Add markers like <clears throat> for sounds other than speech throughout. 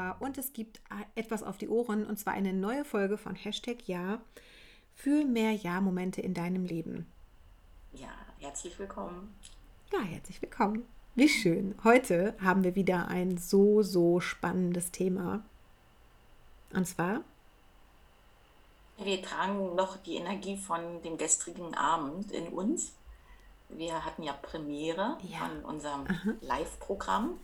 Jennifer. Und es gibt etwas auf die Ohren, und zwar eine neue Folge von Hashtag Ja für mehr Ja-Momente in deinem Leben. Ja, herzlich willkommen. Ja, herzlich willkommen. Wie schön. Heute haben wir wieder ein so, so spannendes Thema. Und zwar? Wir tragen noch die Energie von dem gestrigen Abend in uns. Wir hatten ja Premiere ja. von unserem Live-Programm.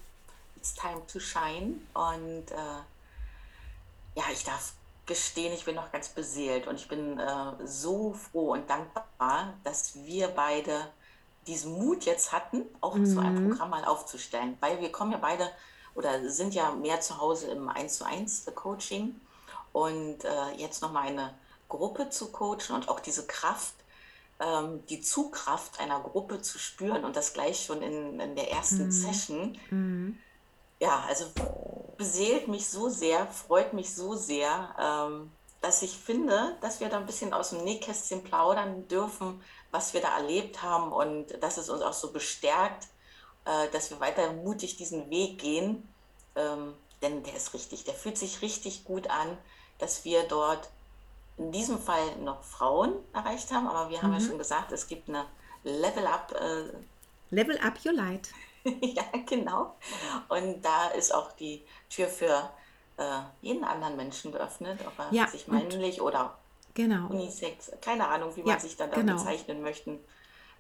It's Time to Shine. Und äh, ja, ich darf gestehen, ich bin noch ganz beseelt und ich bin äh, so froh und dankbar, dass wir beide diesen Mut jetzt hatten, auch mhm. so ein. Programm mal aufzustellen. Weil wir kommen ja beide oder sind ja mehr zu Hause im 1 zu 1 Coaching und äh, jetzt nochmal eine Gruppe zu coachen und auch diese Kraft, ähm, die Zugkraft einer Gruppe zu spüren und das gleich schon in, in der ersten mhm. Session. Mhm ja, also beseelt mich so sehr, freut mich so sehr, ähm, dass ich finde, dass wir da ein bisschen aus dem Nähkästchen plaudern dürfen, was wir da erlebt haben und dass es uns auch so bestärkt, äh, dass wir weiter mutig diesen Weg gehen. Ähm, denn der ist richtig, der fühlt sich richtig gut an, dass wir dort in diesem Fall noch Frauen erreicht haben, aber wir haben ja mhm. schon gesagt, es gibt eine Level Up. Äh, Level Up Your Light. <laughs> ja, genau. Und da ist auch die Tür für äh, jeden anderen Menschen geöffnet, ob er ja, sich männlich oder genau. Unisex, keine Ahnung, wie ja, man sich dann da genau. bezeichnen möchte.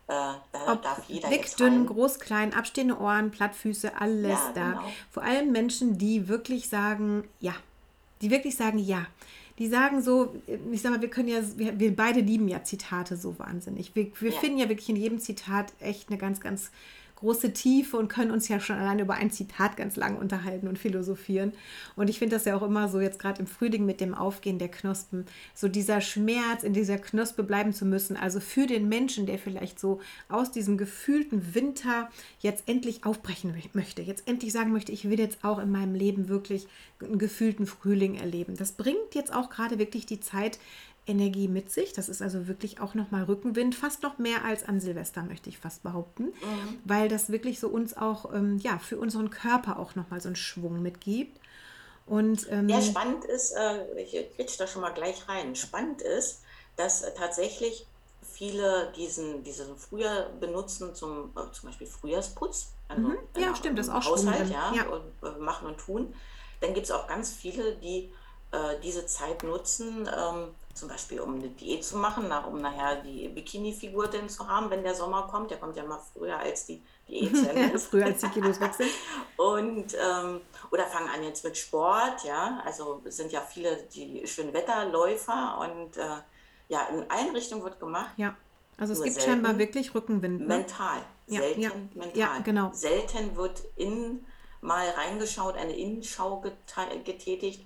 Äh, da Ob darf jeder dick, dünn, groß, klein, abstehende Ohren, Plattfüße, alles ja, da. Genau. Vor allem Menschen, die wirklich sagen, ja, die wirklich sagen, ja. Die sagen so, ich sag mal, wir können ja, wir, wir beide lieben ja Zitate so wahnsinnig. Wir, wir ja. finden ja wirklich in jedem Zitat echt eine ganz, ganz große Tiefe und können uns ja schon allein über ein Zitat ganz lang unterhalten und philosophieren. Und ich finde das ja auch immer so, jetzt gerade im Frühling mit dem Aufgehen der Knospen, so dieser Schmerz, in dieser Knospe bleiben zu müssen. Also für den Menschen, der vielleicht so aus diesem gefühlten Winter jetzt endlich aufbrechen möchte, jetzt endlich sagen möchte, ich will jetzt auch in meinem Leben wirklich einen gefühlten Frühling erleben. Das bringt jetzt auch gerade wirklich die Zeit, Energie mit sich. Das ist also wirklich auch nochmal Rückenwind, fast noch mehr als an Silvester, möchte ich fast behaupten, mhm. weil das wirklich so uns auch, ähm, ja, für unseren Körper auch nochmal so einen Schwung mitgibt. Und, ähm, ja, spannend ist, äh, ich quetsche da schon mal gleich rein, spannend ist, dass äh, tatsächlich viele diesen, diesen Frühjahr benutzen zum äh, zum Beispiel Frühjahrsputz. Also mhm. Ja, stimmt, das ist auch Haushalt, ja, ja. Und, äh, machen und tun. Dann gibt es auch ganz viele, die äh, diese Zeit nutzen, ähm, zum Beispiel um eine Diät zu machen, um nachher die Bikini-Figur denn zu haben, wenn der Sommer kommt. Der kommt ja mal früher als die Diät <laughs> früher als die Kilos weg sind. Und, ähm, oder fangen an jetzt mit Sport, ja. Also sind ja viele die Schönwetterläufer und äh, ja, in allen Richtungen wird gemacht. Ja. Also es gibt scheinbar wirklich Rückenwind. Ne? Mental. Ja, selten ja, mental. Ja, genau. Selten wird in mal reingeschaut, eine Innenschau getätigt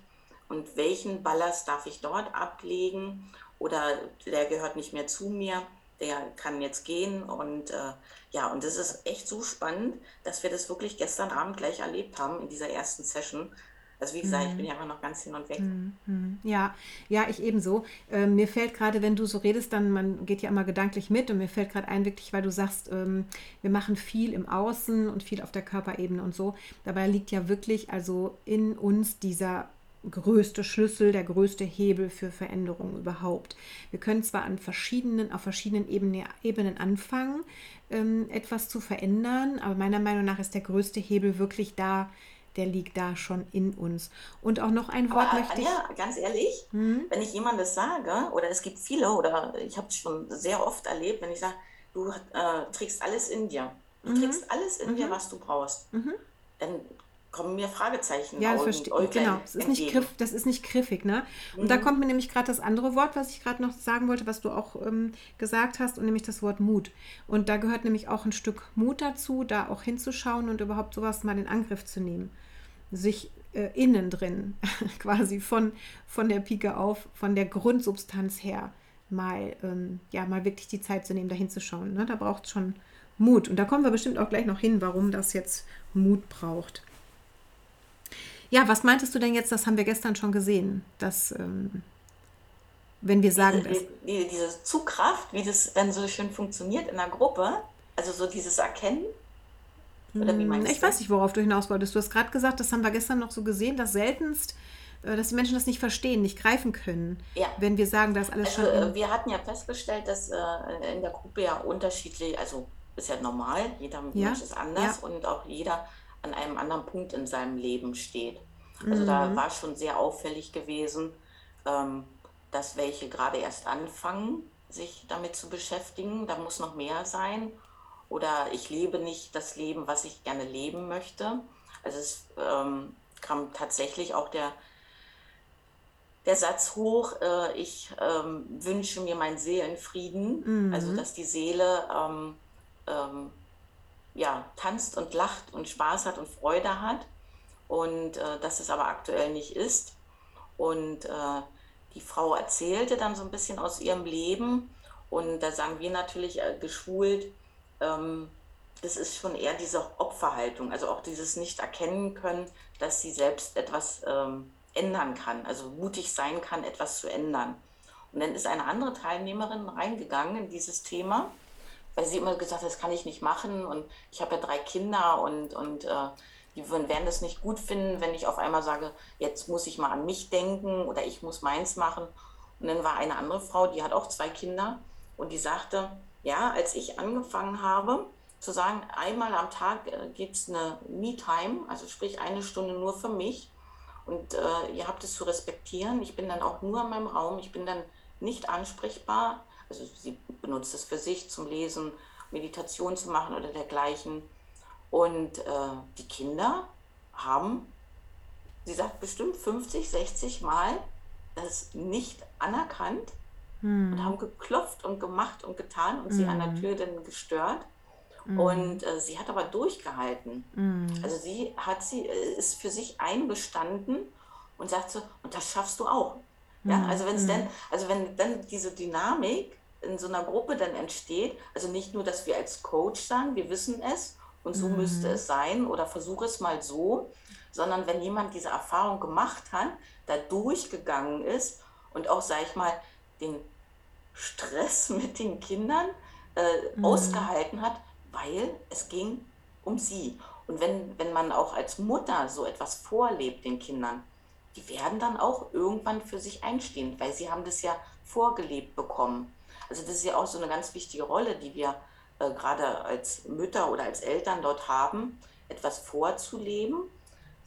und welchen Ballast darf ich dort ablegen oder der gehört nicht mehr zu mir, der kann jetzt gehen und äh, ja, und das ist echt so spannend, dass wir das wirklich gestern Abend gleich erlebt haben in dieser ersten Session. Also wie gesagt, mhm. ich bin ja immer noch ganz hin und weg. Mhm. Ja, ja, ich ebenso. Äh, mir fällt gerade, wenn du so redest, dann man geht ja immer gedanklich mit und mir fällt gerade ein, wirklich, weil du sagst, ähm, wir machen viel im Außen und viel auf der Körperebene und so. Dabei liegt ja wirklich also in uns dieser größte Schlüssel, der größte Hebel für Veränderungen überhaupt. Wir können zwar an verschiedenen, auf verschiedenen Ebenen, Ebenen anfangen, ähm, etwas zu verändern, aber meiner Meinung nach ist der größte Hebel wirklich da, der liegt da schon in uns. Und auch noch ein Wort aber, möchte ich. Ja, ganz ehrlich, hm? wenn ich jemandem das sage, oder es gibt viele, oder ich habe es schon sehr oft erlebt, wenn ich sage, du äh, trägst alles in dir. Du mhm. trägst alles in mhm. dir, was du brauchst. Mhm. Dann kommen mir Fragezeichen. Ja, das verstehe ich. Genau, das ist, nicht griff, das ist nicht griffig. Ne? Und mhm. da kommt mir nämlich gerade das andere Wort, was ich gerade noch sagen wollte, was du auch ähm, gesagt hast, und nämlich das Wort Mut. Und da gehört nämlich auch ein Stück Mut dazu, da auch hinzuschauen und überhaupt sowas mal in Angriff zu nehmen. Sich äh, innen drin, <laughs> quasi von, von der Pike auf, von der Grundsubstanz her, mal, ähm, ja, mal wirklich die Zeit zu nehmen, da hinzuschauen. Ne? Da braucht es schon Mut. Und da kommen wir bestimmt auch gleich noch hin, warum das jetzt Mut braucht. Ja, was meintest du denn jetzt? Das haben wir gestern schon gesehen, dass ähm, wenn wir sagen, diese, die, diese Zugkraft, wie das dann so schön funktioniert in der Gruppe, also so dieses Erkennen, Oder wie meinst ich du? weiß nicht, worauf du hinaus wolltest. Du hast gerade gesagt, das haben wir gestern noch so gesehen, dass seltenst äh, dass die Menschen das nicht verstehen, nicht greifen können, ja. wenn wir sagen, dass alles also, schon. Wir hatten ja festgestellt, dass äh, in der Gruppe ja unterschiedlich, also ist ja normal, jeder ja. Mensch ist anders ja. und auch jeder an einem anderen Punkt in seinem Leben steht. Also mhm. da war schon sehr auffällig gewesen, ähm, dass welche gerade erst anfangen, sich damit zu beschäftigen. Da muss noch mehr sein. Oder ich lebe nicht das Leben, was ich gerne leben möchte. Also es ähm, kam tatsächlich auch der, der Satz hoch, äh, ich ähm, wünsche mir meinen Seelenfrieden, mhm. also dass die Seele ähm, ähm, ja, tanzt und lacht und Spaß hat und Freude hat und äh, dass es aber aktuell nicht ist. Und äh, die Frau erzählte dann so ein bisschen aus ihrem Leben und da sagen wir natürlich äh, geschult, ähm, das ist schon eher diese Opferhaltung, also auch dieses nicht erkennen können, dass sie selbst etwas ähm, ändern kann, also mutig sein kann, etwas zu ändern. Und dann ist eine andere Teilnehmerin reingegangen in dieses Thema, weil sie immer gesagt hat, das kann ich nicht machen und ich habe ja drei Kinder und, und äh, die werden das nicht gut finden, wenn ich auf einmal sage, jetzt muss ich mal an mich denken oder ich muss meins machen. Und dann war eine andere Frau, die hat auch zwei Kinder und die sagte, ja, als ich angefangen habe zu sagen, einmal am Tag äh, gibt es eine Me-Time, also sprich eine Stunde nur für mich und äh, ihr habt es zu respektieren. Ich bin dann auch nur in meinem Raum, ich bin dann nicht ansprechbar. Also sie benutzt es für sich zum Lesen, Meditation zu machen oder dergleichen. Und äh, die Kinder haben, sie sagt bestimmt 50, 60 Mal das nicht anerkannt hm. und haben geklopft und gemacht und getan und hm. sie an der hm. Tür dann gestört. Mm. Und äh, sie hat aber durchgehalten. Mm. Also sie hat sie äh, ist für sich eingestanden und sagt so, und das schaffst du auch. Ja, also wenn es dann, also wenn dann diese Dynamik in so einer Gruppe dann entsteht, also nicht nur, dass wir als Coach sagen, wir wissen es und so müsste es sein oder versuche es mal so, sondern wenn jemand diese Erfahrung gemacht hat, da durchgegangen ist und auch, sag ich mal, den Stress <laughs> mit den Kindern äh, ausgehalten hat, weil es ging um sie. Und wenn, wenn man auch als Mutter so etwas vorlebt den Kindern, die werden dann auch irgendwann für sich einstehen, weil sie haben das ja vorgelebt bekommen. Also das ist ja auch so eine ganz wichtige Rolle, die wir äh, gerade als Mütter oder als Eltern dort haben, etwas vorzuleben,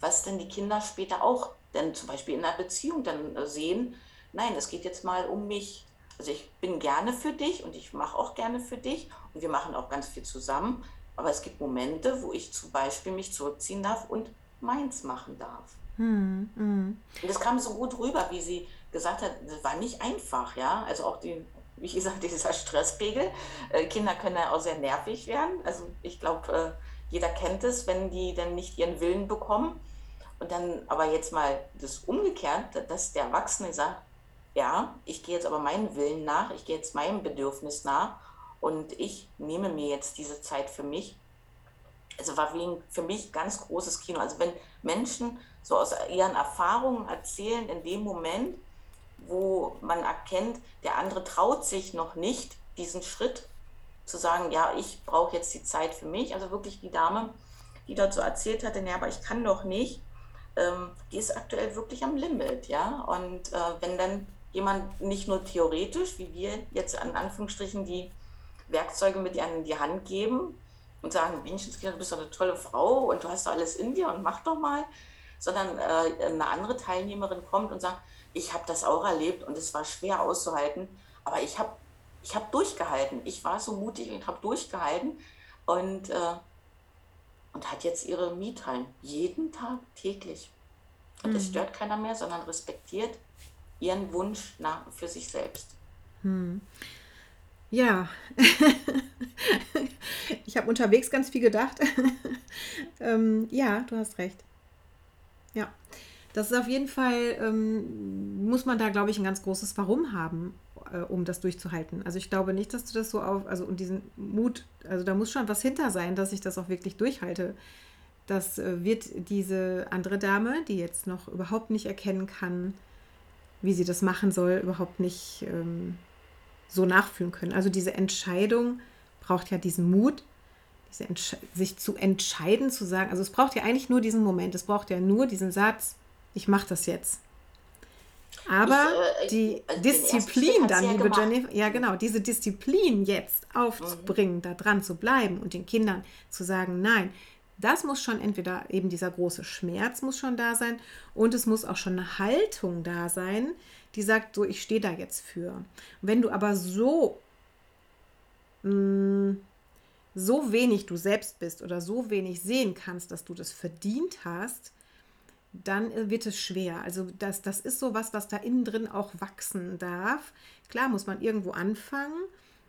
was dann die Kinder später auch dann zum Beispiel in einer Beziehung dann äh, sehen, nein, es geht jetzt mal um mich. Also ich bin gerne für dich und ich mache auch gerne für dich und wir machen auch ganz viel zusammen. Aber es gibt Momente, wo ich zum Beispiel mich zurückziehen darf und meins machen darf. Hm, hm. Und das kam so gut rüber, wie sie gesagt hat, das war nicht einfach, ja. Also auch die, wie gesagt, <laughs> dieser Stresspegel. Äh, Kinder können ja auch sehr nervig werden. Also ich glaube, äh, jeder kennt es, wenn die dann nicht ihren Willen bekommen. Und dann aber jetzt mal das umgekehrt, dass der Erwachsene sagt, ja, ich gehe jetzt aber meinen Willen nach, ich gehe jetzt meinem Bedürfnis nach und ich nehme mir jetzt diese Zeit für mich. Also war für mich ganz großes Kino. Also wenn Menschen so aus ihren Erfahrungen erzählen in dem Moment, wo man erkennt, der andere traut sich noch nicht, diesen Schritt zu sagen, ja, ich brauche jetzt die Zeit für mich. Also wirklich die Dame, die dort so erzählt hatte, ja, aber ich kann doch nicht, ähm, die ist aktuell wirklich am Limit, ja. Und äh, wenn dann jemand nicht nur theoretisch, wie wir jetzt an Anführungsstrichen die Werkzeuge mit in die Hand geben und sagen, Menschenskind, du bist doch eine tolle Frau und du hast doch alles in dir und mach doch mal, sondern äh, eine andere Teilnehmerin kommt und sagt, ich habe das auch erlebt und es war schwer auszuhalten, aber ich habe ich hab durchgehalten. Ich war so mutig und habe durchgehalten und, äh, und hat jetzt ihre Me-Time jeden Tag täglich. Und mhm. das stört keiner mehr, sondern respektiert ihren Wunsch nach, für sich selbst. Hm. Ja, <laughs> ich habe unterwegs ganz viel gedacht. <laughs> ähm, ja, du hast recht. Ja, das ist auf jeden Fall, ähm, muss man da, glaube ich, ein ganz großes Warum haben, äh, um das durchzuhalten. Also ich glaube nicht, dass du das so auf, also und diesen Mut, also da muss schon was hinter sein, dass ich das auch wirklich durchhalte. Das äh, wird diese andere Dame, die jetzt noch überhaupt nicht erkennen kann, wie sie das machen soll, überhaupt nicht ähm, so nachfühlen können. Also diese Entscheidung braucht ja diesen Mut, sich zu entscheiden, zu sagen, also es braucht ja eigentlich nur diesen Moment, es braucht ja nur diesen Satz, ich mache das jetzt. Aber ich, äh, die also Disziplin dann, liebe ja Jennifer, ja genau, diese Disziplin jetzt aufzubringen, mhm. da dran zu bleiben und den Kindern zu sagen, nein, das muss schon entweder eben dieser große Schmerz muss schon da sein und es muss auch schon eine Haltung da sein, die sagt, so, ich stehe da jetzt für. Wenn du aber so, mh, mm, so wenig du selbst bist oder so wenig sehen kannst, dass du das verdient hast, dann wird es schwer. Also das, das ist so was, was da innen drin auch wachsen darf. Klar muss man irgendwo anfangen,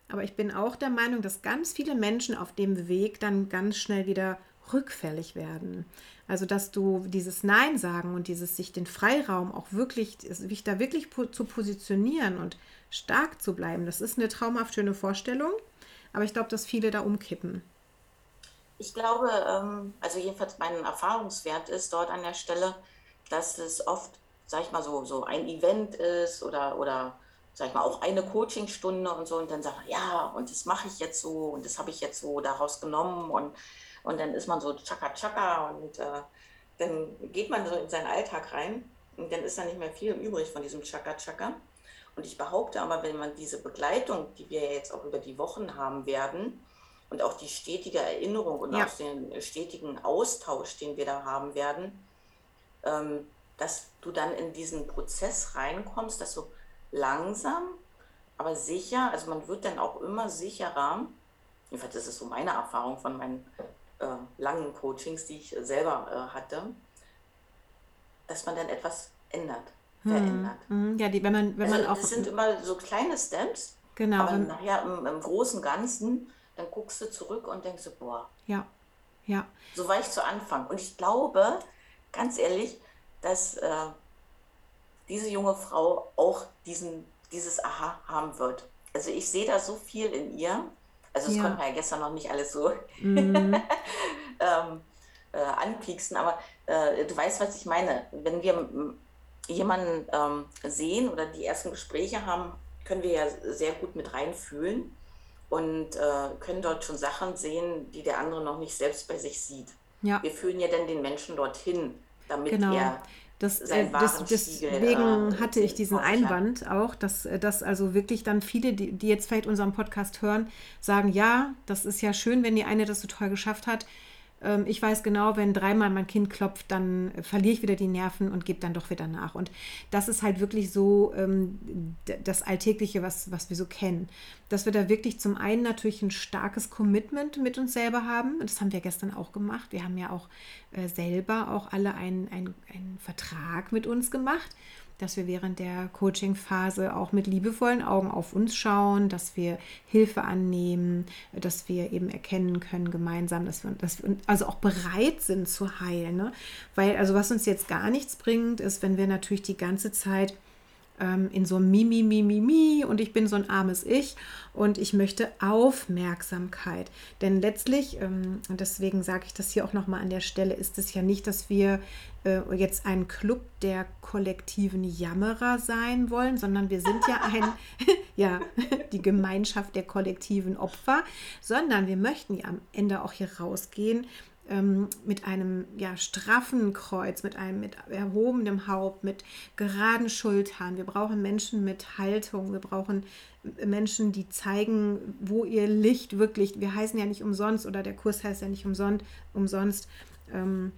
aber ich bin auch der Meinung, dass ganz viele Menschen auf dem Weg dann ganz schnell wieder rückfällig werden. Also dass du dieses Nein sagen und dieses sich den Freiraum auch wirklich, sich da wirklich zu positionieren und stark zu bleiben, das ist eine traumhaft schöne Vorstellung. Aber ich glaube, dass viele da umkippen. Ich glaube, ähm, also jedenfalls mein Erfahrungswert ist dort an der Stelle, dass es oft, sag ich mal, so, so ein Event ist oder, oder sag ich mal, auch eine Coachingstunde und so und dann sagt man, ja, und das mache ich jetzt so und das habe ich jetzt so daraus genommen und, und dann ist man so tschakka tschakka und äh, dann geht man so in seinen Alltag rein und dann ist da nicht mehr viel übrig von diesem tschakka tschakka. Und ich behaupte aber, wenn man diese Begleitung, die wir jetzt auch über die Wochen haben werden, und auch die stetige Erinnerung und ja. auch den stetigen Austausch, den wir da haben werden, ähm, dass du dann in diesen Prozess reinkommst, dass du langsam, aber sicher, also man wird dann auch immer sicherer, jedenfalls das ist so meine Erfahrung von meinen äh, langen Coachings, die ich selber äh, hatte, dass man dann etwas ändert. Verändert. Hm. Ja, die, wenn man, wenn also, man auch. Das sind immer so kleine Steps, genau, aber nachher im, im großen Ganzen dann guckst du zurück und denkst so, boah. Ja, ja. So war ich zu Anfang. Und ich glaube, ganz ehrlich, dass äh, diese junge Frau auch diesen, dieses Aha haben wird. Also ich sehe da so viel in ihr. Also das ja. konnte man ja gestern noch nicht alles so mhm. <laughs> ähm, äh, anpieksen, aber äh, du weißt, was ich meine. Wenn wir jemanden ähm, sehen oder die ersten Gespräche haben, können wir ja sehr gut mit reinfühlen und äh, können dort schon Sachen sehen, die der andere noch nicht selbst bei sich sieht. Ja. Wir führen ja dann den Menschen dorthin, damit genau. er das, äh, das, deswegen äh, hatte ich diesen Einwand auch, dass, äh, dass also wirklich dann viele, die, die jetzt vielleicht unseren Podcast hören, sagen, ja, das ist ja schön, wenn die eine das so toll geschafft hat. Ähm, ich weiß genau, wenn dreimal mein Kind klopft, dann verliere ich wieder die Nerven und gebe dann doch wieder nach. Und das ist halt wirklich so ähm, das Alltägliche, was, was wir so kennen. Dass wir da wirklich zum einen natürlich ein starkes Commitment mit uns selber haben. Das haben wir gestern auch gemacht. Wir haben ja auch äh, selber auch alle einen, einen, einen Vertrag mit uns gemacht dass wir während der Coaching-Phase auch mit liebevollen Augen auf uns schauen, dass wir Hilfe annehmen, dass wir eben erkennen können gemeinsam, dass wir, dass wir also auch bereit sind zu heilen. Ne? Weil, also was uns jetzt gar nichts bringt, ist, wenn wir natürlich die ganze Zeit ähm, in so einem Mimi, Mimi, Mimi und ich bin so ein armes Ich und ich möchte Aufmerksamkeit. Denn letztlich, ähm, und deswegen sage ich das hier auch nochmal an der Stelle, ist es ja nicht, dass wir äh, jetzt ein Club der kollektiven Jammerer sein wollen, sondern wir sind ja ein, <laughs> <laughs> ja, <laughs> die Gemeinschaft der kollektiven Opfer, sondern wir möchten ja am Ende auch hier rausgehen ähm, mit einem ja, straffen Kreuz, mit einem mit erhobenem Haupt, mit geraden Schultern. Wir brauchen Menschen mit Haltung. Wir brauchen Menschen, die zeigen, wo ihr Licht wirklich, wir heißen ja nicht umsonst oder der Kurs heißt ja nicht umsonst, umsonst ähm,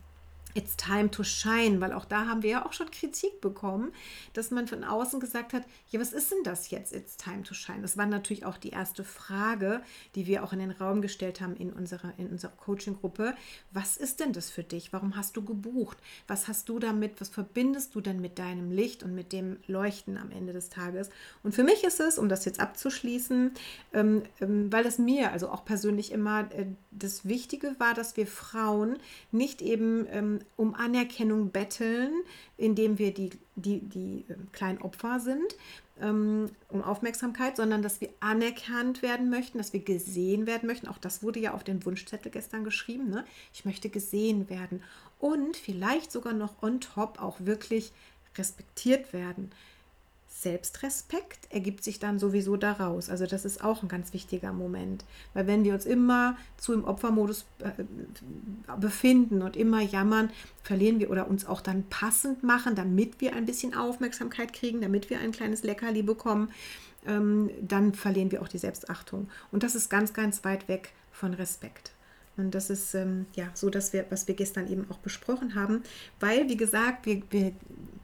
It's time to shine, weil auch da haben wir ja auch schon Kritik bekommen, dass man von außen gesagt hat, ja, was ist denn das jetzt, It's time to shine? Das war natürlich auch die erste Frage, die wir auch in den Raum gestellt haben in unserer, in unserer Coaching-Gruppe. Was ist denn das für dich? Warum hast du gebucht? Was hast du damit? Was verbindest du denn mit deinem Licht und mit dem Leuchten am Ende des Tages? Und für mich ist es, um das jetzt abzuschließen, ähm, ähm, weil es mir also auch persönlich immer äh, das Wichtige war, dass wir Frauen nicht eben ähm, um Anerkennung betteln, indem wir die, die, die ähm, kleinen Opfer sind, ähm, um Aufmerksamkeit, sondern dass wir anerkannt werden möchten, dass wir gesehen werden möchten. Auch das wurde ja auf den Wunschzettel gestern geschrieben. Ne? Ich möchte gesehen werden und vielleicht sogar noch on top auch wirklich respektiert werden. Selbstrespekt ergibt sich dann sowieso daraus. Also das ist auch ein ganz wichtiger Moment. Weil wenn wir uns immer zu im Opfermodus äh, befinden und immer jammern, verlieren wir oder uns auch dann passend machen, damit wir ein bisschen Aufmerksamkeit kriegen, damit wir ein kleines Leckerli bekommen, ähm, dann verlieren wir auch die Selbstachtung. Und das ist ganz, ganz weit weg von Respekt. Und das ist ähm, ja so, dass wir, was wir gestern eben auch besprochen haben, weil, wie gesagt, wir, wir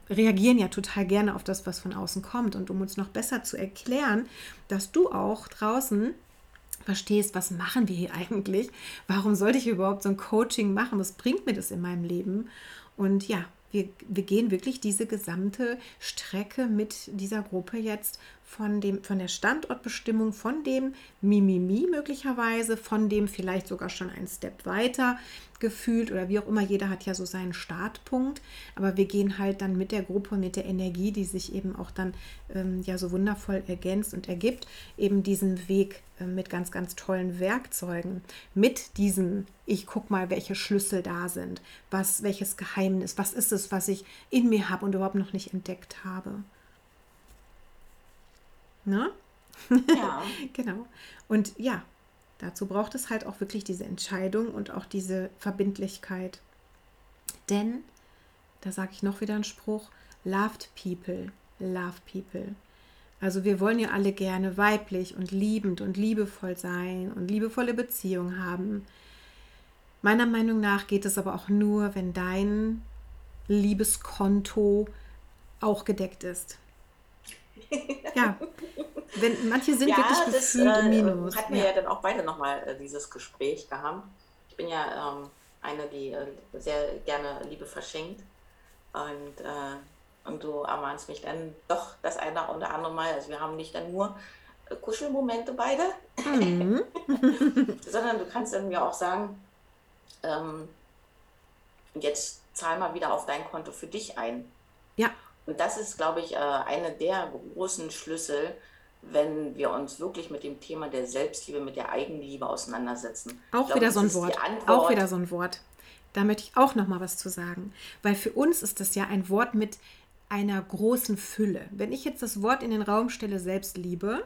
reagieren ja total gerne auf das, was von außen kommt. Und um uns noch besser zu erklären, dass du auch draußen verstehst, was machen wir hier eigentlich? Warum sollte ich überhaupt so ein Coaching machen? Was bringt mir das in meinem Leben? Und ja, wir, wir gehen wirklich diese gesamte Strecke mit dieser Gruppe jetzt von, dem, von der Standortbestimmung, von dem Mimimi möglicherweise, von dem vielleicht sogar schon ein Step weiter gefühlt oder wie auch immer. Jeder hat ja so seinen Startpunkt, aber wir gehen halt dann mit der Gruppe, mit der Energie, die sich eben auch dann ähm, ja so wundervoll ergänzt und ergibt, eben diesen Weg äh, mit ganz, ganz tollen Werkzeugen, mit diesem, ich guck mal, welche Schlüssel da sind, was, welches Geheimnis, was ist es, was ich in mir habe und überhaupt noch nicht entdeckt habe. Ne? Ja. <laughs> genau. Und ja, dazu braucht es halt auch wirklich diese Entscheidung und auch diese Verbindlichkeit. Denn, da sage ich noch wieder einen Spruch, loved people, love people. Also wir wollen ja alle gerne weiblich und liebend und liebevoll sein und liebevolle Beziehungen haben. Meiner Meinung nach geht es aber auch nur, wenn dein Liebeskonto auch gedeckt ist. Ja, wenn, manche sind ja, wirklich gefühlt das, äh, im Minus. Hatten wir ja. ja dann auch beide nochmal äh, dieses Gespräch gehabt. Ich bin ja ähm, eine, die äh, sehr gerne Liebe verschenkt. Und, äh, und du ermahnst mich dann doch das eine oder andere Mal. Also wir haben nicht dann nur äh, Kuschelmomente beide, mhm. <laughs> sondern du kannst dann mir auch sagen, ähm, jetzt zahl mal wieder auf dein Konto für dich ein. Ja. Und das ist, glaube ich, äh, eine der großen Schlüssel, wenn wir uns wirklich mit dem Thema der Selbstliebe, mit der Eigenliebe auseinandersetzen. Auch glaube, wieder so ein Wort. Auch wieder so ein Wort. Da möchte ich auch noch mal was zu sagen, weil für uns ist das ja ein Wort mit einer großen Fülle. Wenn ich jetzt das Wort in den Raum stelle, Selbstliebe,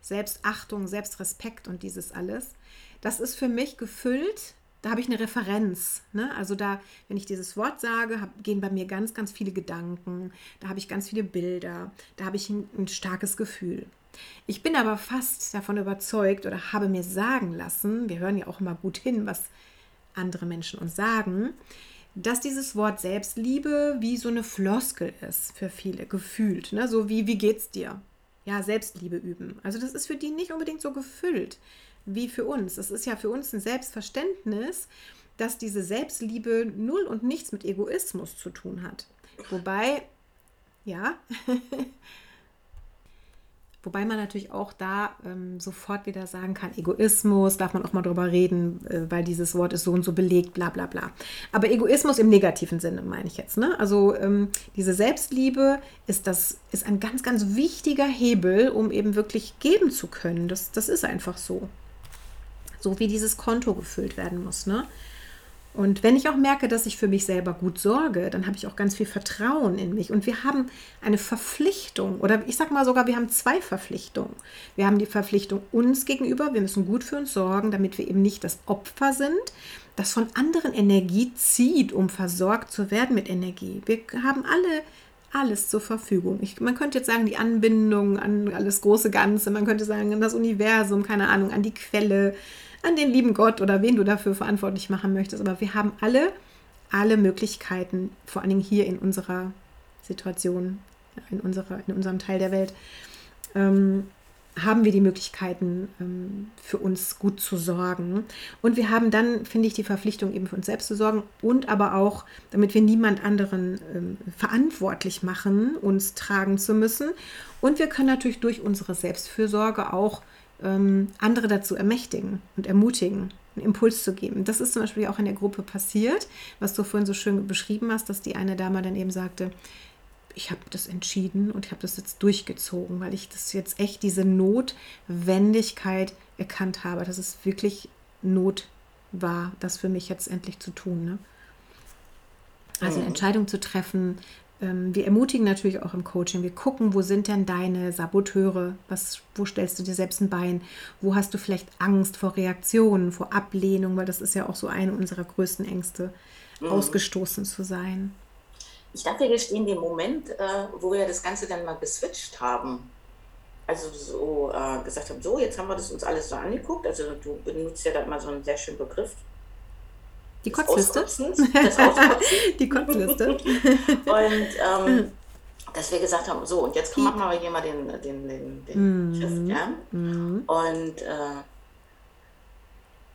Selbstachtung, Selbstrespekt und dieses alles, das ist für mich gefüllt da habe ich eine Referenz. Ne? Also da, wenn ich dieses Wort sage, hab, gehen bei mir ganz, ganz viele Gedanken, da habe ich ganz viele Bilder, da habe ich ein, ein starkes Gefühl. Ich bin aber fast davon überzeugt oder habe mir sagen lassen, wir hören ja auch immer gut hin, was andere Menschen uns sagen, dass dieses Wort Selbstliebe wie so eine Floskel ist für viele, gefühlt. Ne? So wie, wie geht's dir? Ja, Selbstliebe üben. Also das ist für die nicht unbedingt so gefüllt wie für uns. Es ist ja für uns ein Selbstverständnis, dass diese Selbstliebe null und nichts mit Egoismus zu tun hat. Wobei, ja, <laughs> Wobei man natürlich auch da ähm, sofort wieder sagen kann, Egoismus, darf man auch mal drüber reden, äh, weil dieses Wort ist so und so belegt, bla bla bla. Aber Egoismus im negativen Sinne meine ich jetzt. Ne? Also ähm, diese Selbstliebe ist, das, ist ein ganz, ganz wichtiger Hebel, um eben wirklich geben zu können. Das, das ist einfach so. So wie dieses Konto gefüllt werden muss. Ne? Und wenn ich auch merke, dass ich für mich selber gut sorge, dann habe ich auch ganz viel Vertrauen in mich. Und wir haben eine Verpflichtung, oder ich sage mal sogar, wir haben zwei Verpflichtungen. Wir haben die Verpflichtung uns gegenüber, wir müssen gut für uns sorgen, damit wir eben nicht das Opfer sind, das von anderen Energie zieht, um versorgt zu werden mit Energie. Wir haben alle alles zur Verfügung. Ich, man könnte jetzt sagen, die Anbindung an alles große Ganze, man könnte sagen, an das Universum, keine Ahnung, an die Quelle, an den lieben Gott oder wen du dafür verantwortlich machen möchtest. Aber wir haben alle, alle Möglichkeiten, vor allen Dingen hier in unserer Situation, in, unserer, in unserem Teil der Welt, ähm, haben wir die Möglichkeiten, ähm, für uns gut zu sorgen. Und wir haben dann, finde ich, die Verpflichtung, eben für uns selbst zu sorgen und aber auch, damit wir niemand anderen ähm, verantwortlich machen, uns tragen zu müssen. Und wir können natürlich durch unsere Selbstfürsorge auch ähm, andere dazu ermächtigen und ermutigen, einen Impuls zu geben. Das ist zum Beispiel auch in der Gruppe passiert, was du vorhin so schön beschrieben hast, dass die eine Dame dann eben sagte, ich habe das entschieden und ich habe das jetzt durchgezogen, weil ich das jetzt echt diese Notwendigkeit erkannt habe, dass es wirklich Not war, das für mich jetzt endlich zu tun. Ne? Also eine mhm. Entscheidung zu treffen, wir ermutigen natürlich auch im Coaching. Wir gucken, wo sind denn deine Saboteure? Was, wo stellst du dir selbst ein Bein? Wo hast du vielleicht Angst vor Reaktionen, vor Ablehnung? Weil das ist ja auch so eine unserer größten Ängste, mhm. ausgestoßen zu sein. Ich dachte, wir stehen den Moment, äh, wo wir das Ganze dann mal geswitcht haben. Also so äh, gesagt haben, so, jetzt haben wir das uns alles so angeguckt. Also du benutzt ja da immer so einen sehr schönen Begriff, die Kotzliste? Das <laughs> Die Kotzliste. und ähm, dass wir gesagt haben, so, und jetzt machen wir hier mal den, den, den, den mm. Shift, ja. Mm. Und, äh,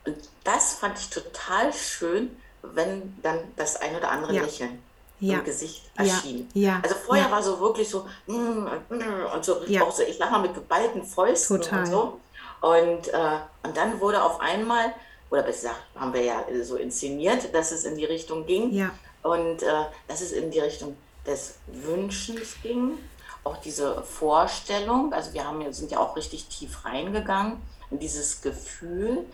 und das fand ich total schön, wenn dann das ein oder andere ja. Lächeln ja. im Gesicht erschien. Ja. ja. Also vorher war so wirklich so mm, und so, auch so, ich sag mal, mit geballten Fäusten Total. und so. Und, äh, und dann wurde auf einmal oder besser gesagt, haben wir ja so inszeniert, dass es in die Richtung ging. Ja. Und äh, dass es in die Richtung des Wünschens ging. Auch diese Vorstellung, also wir haben, sind ja auch richtig tief reingegangen in dieses Gefühl,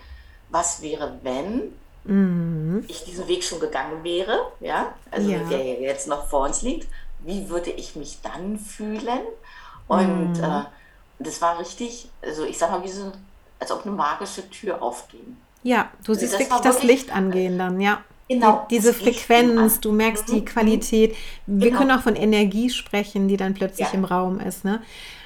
was wäre, wenn mhm. ich diesen Weg schon gegangen wäre, ja, also ja. der jetzt noch vor uns liegt, wie würde ich mich dann fühlen? Und mhm. äh, das war richtig, also ich sag mal, wie so, als ob eine magische Tür aufging. Ja, du siehst das wirklich das Licht angehen dann, ja. Genau. Die, diese Frequenz, du merkst mhm. die Qualität. Wir genau. können auch von Energie sprechen, die dann plötzlich ja. im Raum ist. Ne?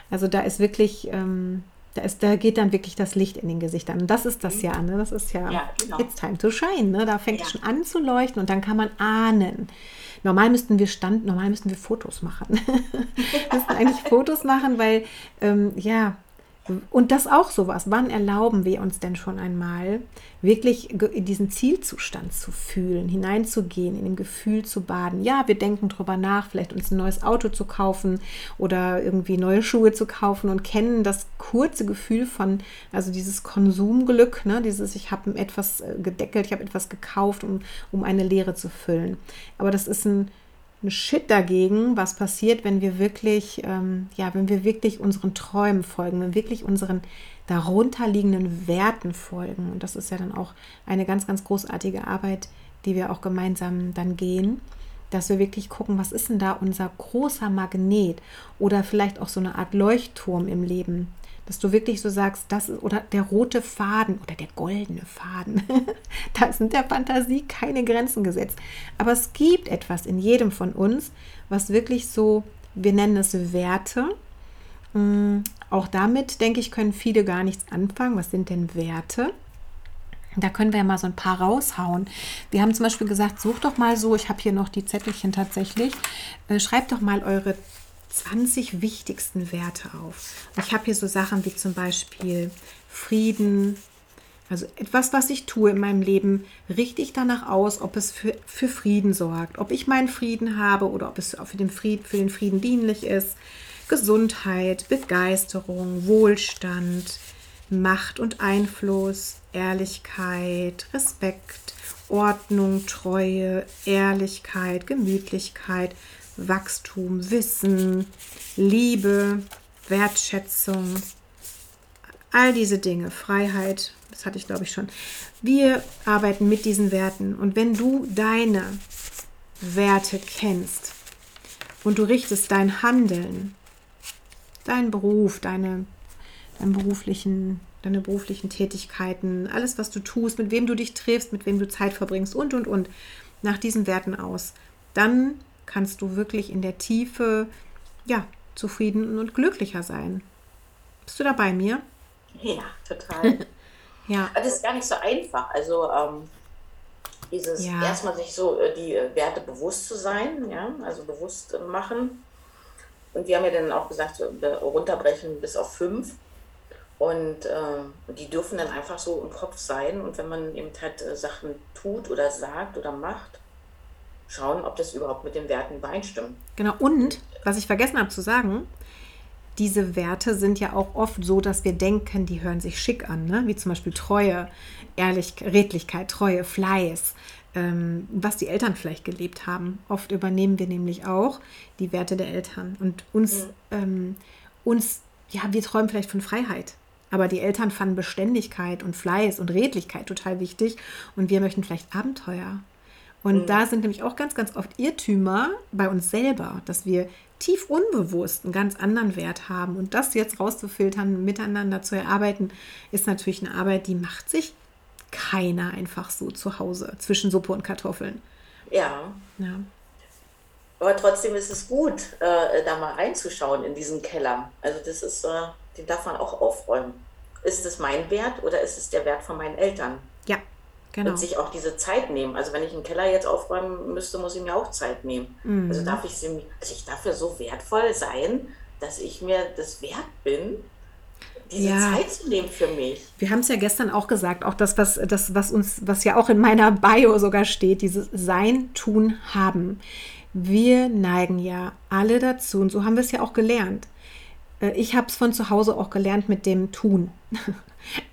Also da ist wirklich, ähm, da, ist, da geht dann wirklich das Licht in den Gesichtern. Und das ist das mhm. ja, ne? Das ist ja, ja genau. it's time to shine. Ne? Da fängt es schon an zu leuchten und dann kann man ahnen. Normal müssten wir Stand, normal müssten wir Fotos machen. <laughs> wir müssten eigentlich Fotos machen, weil ähm, ja, und das auch sowas. Wann erlauben wir uns denn schon einmal, wirklich in diesen Zielzustand zu fühlen, hineinzugehen, in dem Gefühl zu baden? Ja, wir denken darüber nach, vielleicht uns ein neues Auto zu kaufen oder irgendwie neue Schuhe zu kaufen und kennen das kurze Gefühl von, also dieses Konsumglück, ne? dieses, ich habe etwas äh, gedeckelt, ich habe etwas gekauft, um, um eine Leere zu füllen. Aber das ist ein ein Shit dagegen, was passiert, wenn wir wirklich, ähm, ja, wenn wir wirklich unseren Träumen folgen, wenn wir wirklich unseren darunterliegenden Werten folgen. Und das ist ja dann auch eine ganz, ganz großartige Arbeit, die wir auch gemeinsam dann gehen, dass wir wirklich gucken, was ist denn da unser großer Magnet oder vielleicht auch so eine Art Leuchtturm im Leben, dass du wirklich so sagst, das ist, oder der rote Faden oder der goldene Faden. <laughs> da sind der Fantasie keine Grenzen gesetzt. Aber es gibt etwas in jedem von uns, was wirklich so, wir nennen es Werte. Mm, auch damit, denke ich, können viele gar nichts anfangen. Was sind denn Werte? Da können wir ja mal so ein paar raushauen. Wir haben zum Beispiel gesagt, sucht doch mal so, ich habe hier noch die Zettelchen tatsächlich, äh, schreibt doch mal eure 20 wichtigsten Werte auf. ich habe hier so Sachen wie zum Beispiel Frieden, also etwas, was ich tue in meinem Leben, richte ich danach aus, ob es für, für Frieden sorgt, ob ich meinen Frieden habe oder ob es für den, Frieden, für den Frieden dienlich ist. Gesundheit, Begeisterung, Wohlstand, Macht und Einfluss, Ehrlichkeit, Respekt, Ordnung, Treue, Ehrlichkeit, Gemütlichkeit, Wachstum, Wissen, Liebe, Wertschätzung, all diese Dinge, Freiheit, das hatte ich glaube ich schon. Wir arbeiten mit diesen Werten und wenn du deine Werte kennst und du richtest dein Handeln, deinen Beruf, deine, deinen beruflichen, deine beruflichen Tätigkeiten, alles, was du tust, mit wem du dich triffst, mit wem du Zeit verbringst und, und, und, nach diesen Werten aus, dann kannst du wirklich in der Tiefe ja, zufrieden und glücklicher sein. Bist du da bei mir? <laughs> Ja, total. <laughs> ja. Das ist gar nicht so einfach. Also ähm, dieses ja. erstmal sich so äh, die äh, Werte bewusst zu sein, ja, also bewusst äh, machen. Und wir haben ja dann auch gesagt, so, runterbrechen bis auf fünf. Und äh, die dürfen dann einfach so im Kopf sein. Und wenn man eben halt Sachen tut oder sagt oder macht, schauen, ob das überhaupt mit den Werten übereinstimmt. Genau, und was ich vergessen habe zu sagen, diese Werte sind ja auch oft so, dass wir denken, die hören sich schick an, ne? wie zum Beispiel Treue, Ehrlichkeit, Redlichkeit, Treue, Fleiß, ähm, was die Eltern vielleicht gelebt haben. Oft übernehmen wir nämlich auch die Werte der Eltern und uns, mhm. ähm, uns, ja, wir träumen vielleicht von Freiheit. Aber die Eltern fanden Beständigkeit und Fleiß und Redlichkeit total wichtig und wir möchten vielleicht Abenteuer Und mhm. da sind nämlich auch ganz, ganz oft Irrtümer bei uns selber, dass wir tief unbewusst einen ganz anderen Wert haben. Und das jetzt rauszufiltern, miteinander zu erarbeiten, ist natürlich eine Arbeit, die macht sich keiner einfach so zu Hause zwischen Suppe und Kartoffeln. Ja. ja. Aber trotzdem ist es gut, äh, da mal reinzuschauen in diesen Keller. Also das ist, äh, den darf man auch aufräumen. Ist es mein Wert oder ist es der Wert von meinen Eltern? Ja, Genau. Und sich auch diese Zeit nehmen. Also wenn ich einen Keller jetzt aufräumen müsste, muss ich mir auch Zeit nehmen. Mhm. Also darf ich sie, also ich dafür so wertvoll sein, dass ich mir das wert bin, diese ja. Zeit zu nehmen für mich. Wir haben es ja gestern auch gesagt, auch das, was, das, was uns, was ja auch in meiner Bio sogar steht, dieses Sein, Tun, Haben. Wir neigen ja alle dazu, und so haben wir es ja auch gelernt. Äh, ich habe es von zu Hause auch gelernt mit dem Tun. <laughs>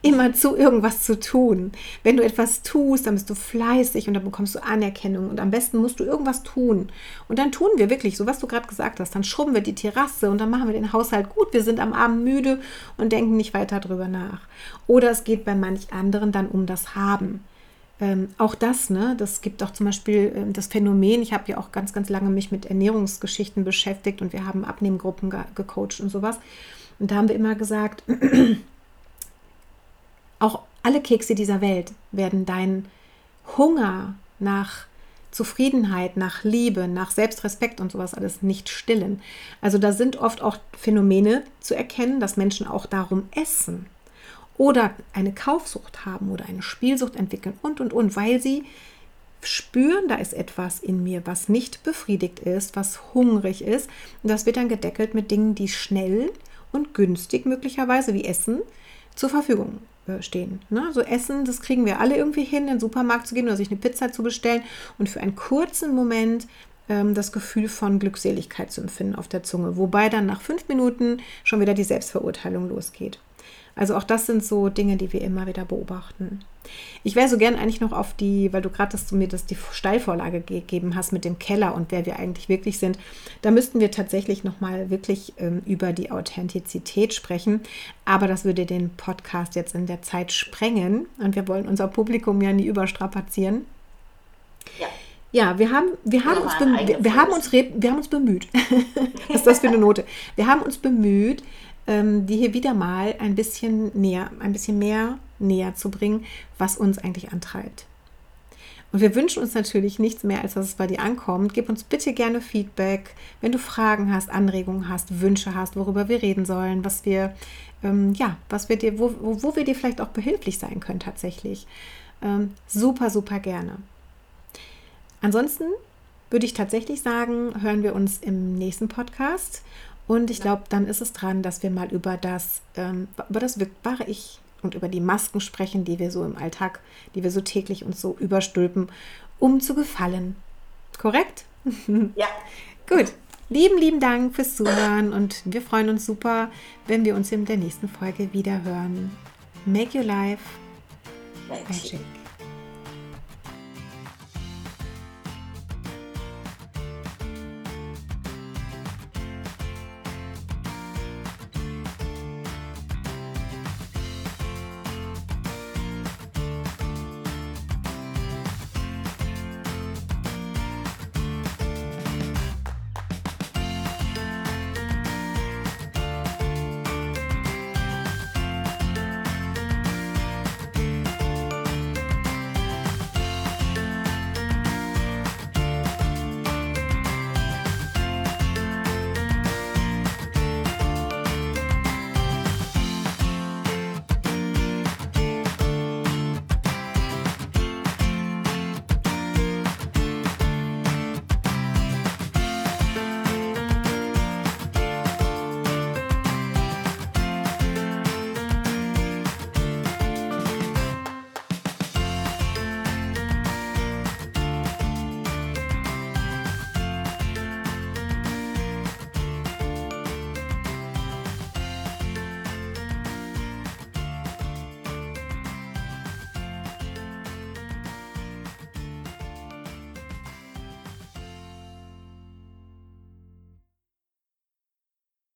immer zu irgendwas zu tun. Wenn du etwas tust, dann bist du fleißig und dann bekommst du Anerkennung und am besten musst du irgendwas tun. Und dann tun wir wirklich, so was du gerade gesagt hast, dann schrubben wir die Terrasse und dann machen wir den Haushalt gut. Wir sind am Abend müde und denken nicht weiter drüber nach. Oder es geht bei manch anderen dann um das Haben. Ähm, auch das, ne, das gibt auch zum Beispiel ähm, das Phänomen, ich habe ja auch ganz, ganz lange mich mit Ernährungsgeschichten beschäftigt und wir haben Abnehmgruppen ge gecoacht und sowas. Und da haben wir immer gesagt, <clears throat> Auch alle Kekse dieser Welt werden deinen Hunger nach Zufriedenheit, nach Liebe, nach Selbstrespekt und sowas alles nicht stillen. Also da sind oft auch Phänomene zu erkennen, dass Menschen auch darum essen oder eine Kaufsucht haben oder eine Spielsucht entwickeln und und und, weil sie spüren, da ist etwas in mir, was nicht befriedigt ist, was hungrig ist. Und das wird dann gedeckelt mit Dingen, die schnell und günstig möglicherweise wie Essen zur Verfügung stehen. Ne? So Essen, das kriegen wir alle irgendwie hin, in den Supermarkt zu gehen oder sich eine Pizza zu bestellen und für einen kurzen Moment ähm, das Gefühl von Glückseligkeit zu empfinden auf der Zunge, wobei dann nach fünf Minuten schon wieder die Selbstverurteilung losgeht. Also auch das sind so Dinge, die wir immer wieder beobachten. Ich wäre so gern eigentlich noch auf die, weil du gerade mir das die Steilvorlage gegeben hast mit dem Keller und wer wir eigentlich wirklich sind. Da müssten wir tatsächlich nochmal wirklich ähm, über die Authentizität sprechen. Aber das würde den Podcast jetzt in der Zeit sprengen und wir wollen unser Publikum ja nie überstrapazieren. Ja. Ja, wir haben, wir haben, uns, wir, haben uns, wir haben uns bemüht. Was <laughs> ist das für eine Note? Wir haben uns bemüht, die hier wieder mal ein bisschen näher, ein bisschen mehr näher zu bringen, was uns eigentlich antreibt. Und wir wünschen uns natürlich nichts mehr, als dass es bei dir ankommt. Gib uns bitte gerne Feedback, wenn du Fragen hast, Anregungen hast, Wünsche hast, worüber wir reden sollen, was wir, ähm, ja, was wir dir, wo, wo wir dir vielleicht auch behilflich sein können tatsächlich. Ähm, super, super gerne. Ansonsten würde ich tatsächlich sagen, hören wir uns im nächsten Podcast. Und ich glaube, dann ist es dran, dass wir mal über das, ähm, über das wahre Ich und über die Masken sprechen, die wir so im Alltag, die wir so täglich uns so überstülpen, um zu gefallen. Korrekt? <laughs> Ja. Gut. Lieben, lieben Dank fürs Zuhören und wir freuen uns super, wenn wir uns in der nächsten Folge wieder hören. Make your life magic. magic.